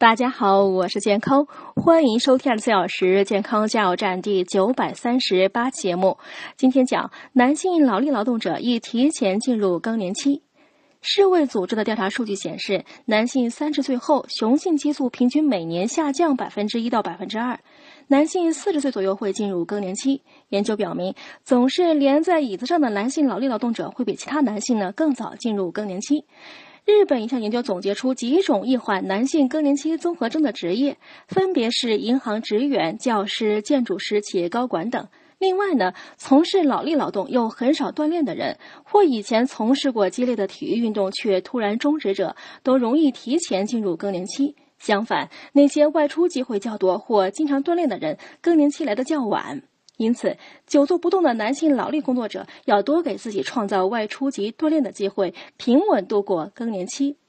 大家好，我是健康，欢迎收听二十四小时健康加油站第九百三十八期节目。今天讲男性劳力劳动者易提前进入更年期。世卫组织的调查数据显示，男性三十岁后雄性激素平均每年下降百分之一到百分之二，男性四十岁左右会进入更年期。研究表明，总是连在椅子上的男性劳力劳动者会比其他男性呢更早进入更年期。日本一项研究总结出几种易患男性更年期综合征的职业，分别是银行职员、教师、建筑师、企业高管等。另外呢，从事脑力劳动又很少锻炼的人，或以前从事过激烈的体育运动却突然终止者，都容易提前进入更年期。相反，那些外出机会较多或经常锻炼的人，更年期来得较晚。因此，久坐不动的男性劳力工作者要多给自己创造外出及锻炼的机会，平稳度过更年期。